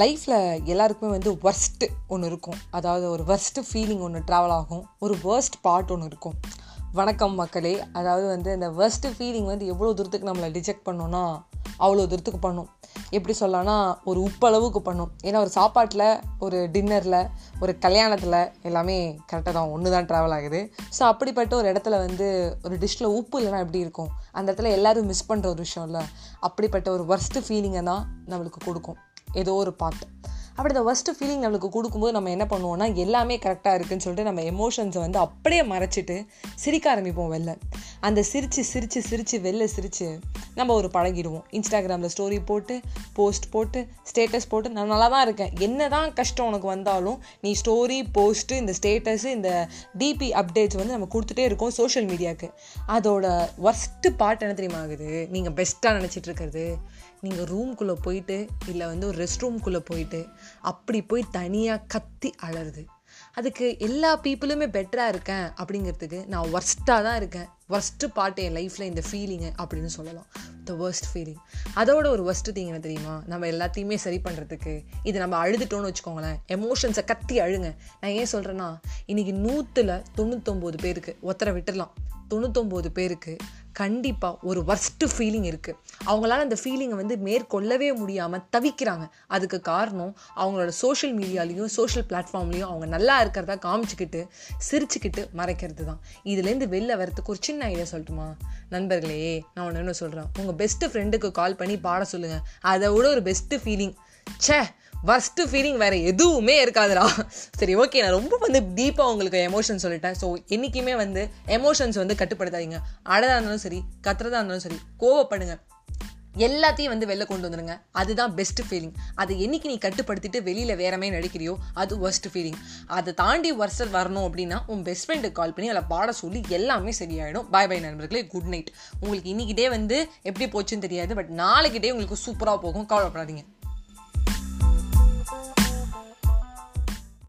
லைஃப்பில் எல்லாருக்குமே வந்து ஒர்ஸ்ட்டு ஒன்று இருக்கும். அதாவது ஒரு ஒர்ஸ்ட்டு ஃபீலிங் ஒன்று ட்ராவல் ஆகும். ஒரு வேர்ஸ்ட் பார்ட் ஒன்று இருக்கும். வணக்கம் மக்களே. அதாவது வந்து இந்த ஒர்ஸ்ட்டு ஃபீலிங் வந்து எவ்வளோ தூரத்துக்கு நம்மளை டிஜெக்ட் பண்ணோன்னா அவ்வளோ தூரத்துக்கு பண்ணும். எப்படி சொல்லலாம்னா ஒரு உப்பளவுக்கு பண்ணும். ஏன்னா ஒரு சாப்பாட்டில் ஒரு டின்னரில் ஒரு கல்யாணத்தில் எல்லாமே கரெக்டாக தான் ஒன்று தான் ட்ராவல் ஆகுது. ஸோ அப்படிப்பட்ட ஒரு இடத்துல வந்து ஒரு டிஷ்ஷில் உப்பு இல்லைனா எப்படி இருக்கும்? அந்த இடத்துல எல்லோரும் மிஸ் பண்ணுற ஒரு விஷயம் இல்லை அப்படிப்பட்ட ஒரு ஒர்ஸ்ட்டு ஃபீலிங்கை தான் நம்மளுக்கு கொடுக்கும். ஏதோ ஒரு பாட்டு. அப்படி இந்த ஒஸ்ட்டு ஃபீலிங் நம்மளுக்கு கொடுக்கும்போது நம்ம என்ன பண்ணுவோம்னா எல்லாமே கரெக்டாக இருக்குன்னு சொல்லிட்டு நம்ம எமோஷன்ஸை வந்து அப்படியே மறைச்சிட்டு சிரிக்க ஆரம்பிப்போம் வெளில. அந்த சிரித்து சிரித்து சிரித்து வெளில சிரித்து நம்ம ஒரு பழகிடுவோம். இன்ஸ்டாகிராமில் ஸ்டோரி போட்டு போஸ்ட் போட்டு ஸ்டேட்டஸ் போட்டு நான் நல்லா தான் இருக்கேன். என்ன தான் கஷ்டம் உனக்கு வந்தாலும் நீ ஸ்டோரி போஸ்ட்டு இந்த ஸ்டேட்டஸு இந்த டிபி அப்டேட்ஸ் வந்து நம்ம கொடுத்துட்டே இருக்கோம் சோஷியல் மீடியாவுக்கு அதோட ஒர்ஸ்ட்டு பார்ட் என்ன தெரியுமா ஆகுது? நீங்கள் பெஸ்ட்டாக நினச்சிட்டு இருக்கிறது. நீங்கள் ரூம்குள்ளே போயிட்டு இல்லை வந்து ஒரு ரெஸ்ட் ரூம்குள்ளே போயிட்டு அப்படி போய் தனியாக கத்தி அழருது அதுக்கு எல்லா பீப்புளுமே பெட்டராக இருக்கேன் அப்படிங்கிறதுக்கு நான் ஒர்ஸ்ட்டாக தான் இருக்கேன். ஒர்ஸ்ட்டு பாட்டு என் லைஃப்பில் இந்த ஃபீலிங்கு அப்படின்னு சொல்லலாம். த ஒர்ஸ்ட் ஃபீலிங் அதோட ஒரு ஒர்ஸ்ட்டு திங் என்ன தெரியுமா? நம்ம எல்லாத்தையுமே சரி பண்ணுறதுக்கு இது நம்ம அழுதுட்டோன்னு வச்சுக்கோங்களேன். எமோஷன்ஸை கத்தி அழுங்க. நான் ஏன் சொல்கிறேன்னா இன்றைக்கி நூற்றில் தொண்ணூத்தொம்பது பேருக்கு ஒத்தரை விட்டுடலாம். தொண்ணூத்தொம்பது பேருக்கு கண்டிப்பாக ஒரு வர்ஸ்ட்டு ஃபீலிங் இருக்குது அவங்களால அந்த ஃபீலிங்கை வந்து மேற்கொள்ளவே முடியாமல் தவிக்கிறாங்க. அதுக்கு காரணம் அவங்களோட சோஷியல் மீடியாலேயும் சோஷியல் பிளாட்ஃபார்ம்லேயும் அவங்க நல்லா இருக்கிறதா காமிச்சிக்கிட்டு சிரிச்சுக்கிட்டு மறைக்கிறது தான் இதுலேருந்து வெளில வரத்துக்கு ஒரு சின்ன ஐடியா சொல்லட்டுமா? நண்பர்களே நான் ஒன்று என்ன சொல்கிறேன் உங்கள் பெஸ்ட்டு ஃப்ரெண்டுக்கு கால் பண்ணி பாட சொல்லுங்கள் அதை விட ஒரு பெஸ்ட்டு ஃபீலிங் ச்சே ஒர்ஸ்ட்டு ஃபீலிங் வேறு எதுவுமே இருக்காதுடா. சரி ஓகே நான் ரொம்ப வந்து டீப்பாக உங்களுக்கு எமோஷன் சொல்லிட்டேன். ஸோ என்றைக்குமே வந்து எமோஷன்ஸ் வந்து கட்டுப்படுத்தாதீங்க. அடதாக இருந்தாலும் சரி கத்துறதா இருந்தாலும் சரி கோவப்படுங்க. எல்லாத்தையும் வந்து வெளில கொண்டு வந்துடுங்க அதுதான் பெஸ்ட் ஃபீலிங் அதை என்னைக்கு நீ கட்டுப்படுத்திட்டு வெளியில் வேறமே நடிக்கிறியோ அது ஒர்ஸ்ட் ஃபீலிங் அதை தாண்டி ஒர்ஸ்டர் வரணும் அப்படின்னா உன் பெஸ்ட் ஃப்ரெண்டுக்கு கால் பண்ணி அதில் பாட சொல்லி எல்லாமே சரியாயிடும். பாய் பாய் நண்பர்களே. குட் நைட் உங்களுக்கு இன்னைக்கிட்டே வந்து எப்படி போச்சுன்னு தெரியாது பட் நாளைக்கிட்டே உங்களுக்கு சூப்பராக போகும். கவலைப்படாதீங்க.